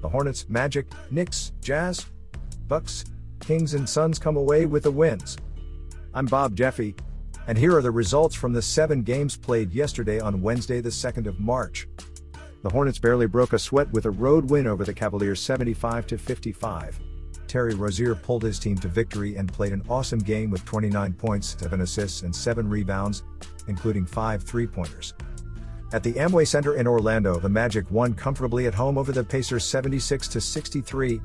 The Hornets, Magic, Knicks, Jazz, Bucks, Kings and Suns come away with the wins. I'm Bob Jeffy, and here are the results from the seven games played yesterday on Wednesday, the 2nd of March. The Hornets barely broke a sweat with a road win over the Cavaliers 75 55. Terry Rozier pulled his team to victory and played an awesome game with 29 points, 7 assists, and 7 rebounds, including 5 three pointers. At the Amway Center in Orlando, the Magic won comfortably at home over the Pacers 76 63.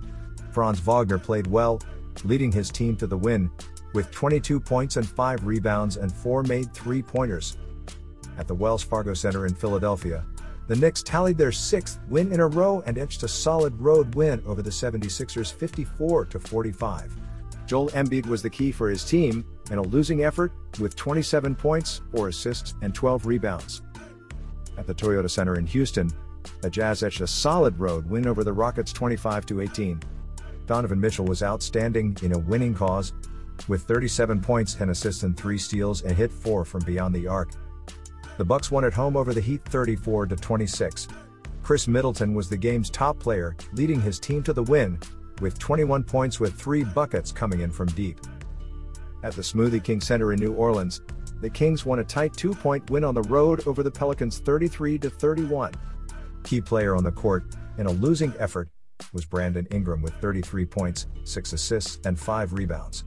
Franz Wagner played well, leading his team to the win, with 22 points and 5 rebounds and 4 made three pointers. At the Wells Fargo Center in Philadelphia, the Knicks tallied their sixth win in a row and etched a solid road win over the 76ers 54 45. Joel Embiid was the key for his team in a losing effort with 27 points, 4 assists, and 12 rebounds. At the Toyota Center in Houston, the Jazz etched a solid road win over the Rockets 25 18. Donovan Mitchell was outstanding in a winning cause, with 37 points, 10 assists, and 3 steals, and hit 4 from beyond the arc. The Bucks won at home over the Heat 34 to 26. Khris Middleton was the game's top player, leading his team to the win, with 21 points with 3 buckets coming in from deep. At the Smoothie King Center in New Orleans, the Kings won a tight 2-point win on the road over the Pelicans 33 to 31. Key player on the court, in a losing effort, was Brandon Ingram with 33 points, 6 assists, and 5 rebounds.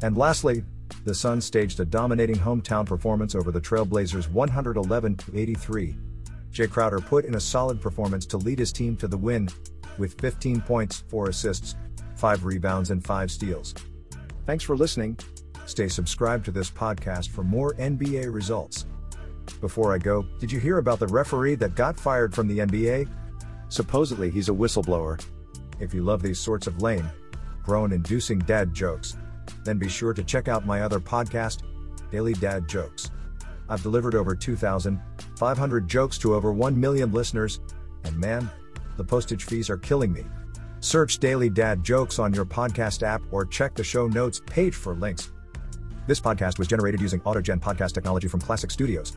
And lastly, the Suns staged a dominating hometown performance over the Trailblazers 111 83. Jae Crowder put in a solid performance to lead his team to the win, with 15 points, 4 assists, 5 rebounds, and 5 steals. Thanks for listening. Stay subscribed to this podcast for more NBA results. Before I go, did you hear about the referee that got fired from the NBA? Supposedly he's a whistleblower. If you love these sorts of lame, groan inducing dad jokes, then be sure to check out my other podcast, Daily Dad Jokes. I've delivered over 2,500 jokes to over 1 million listeners, and man, the postage fees are killing me. Search Daily Dad Jokes on your podcast app or check the show notes page for links. This podcast was generated using AutoGen podcast technology from Classic Studios.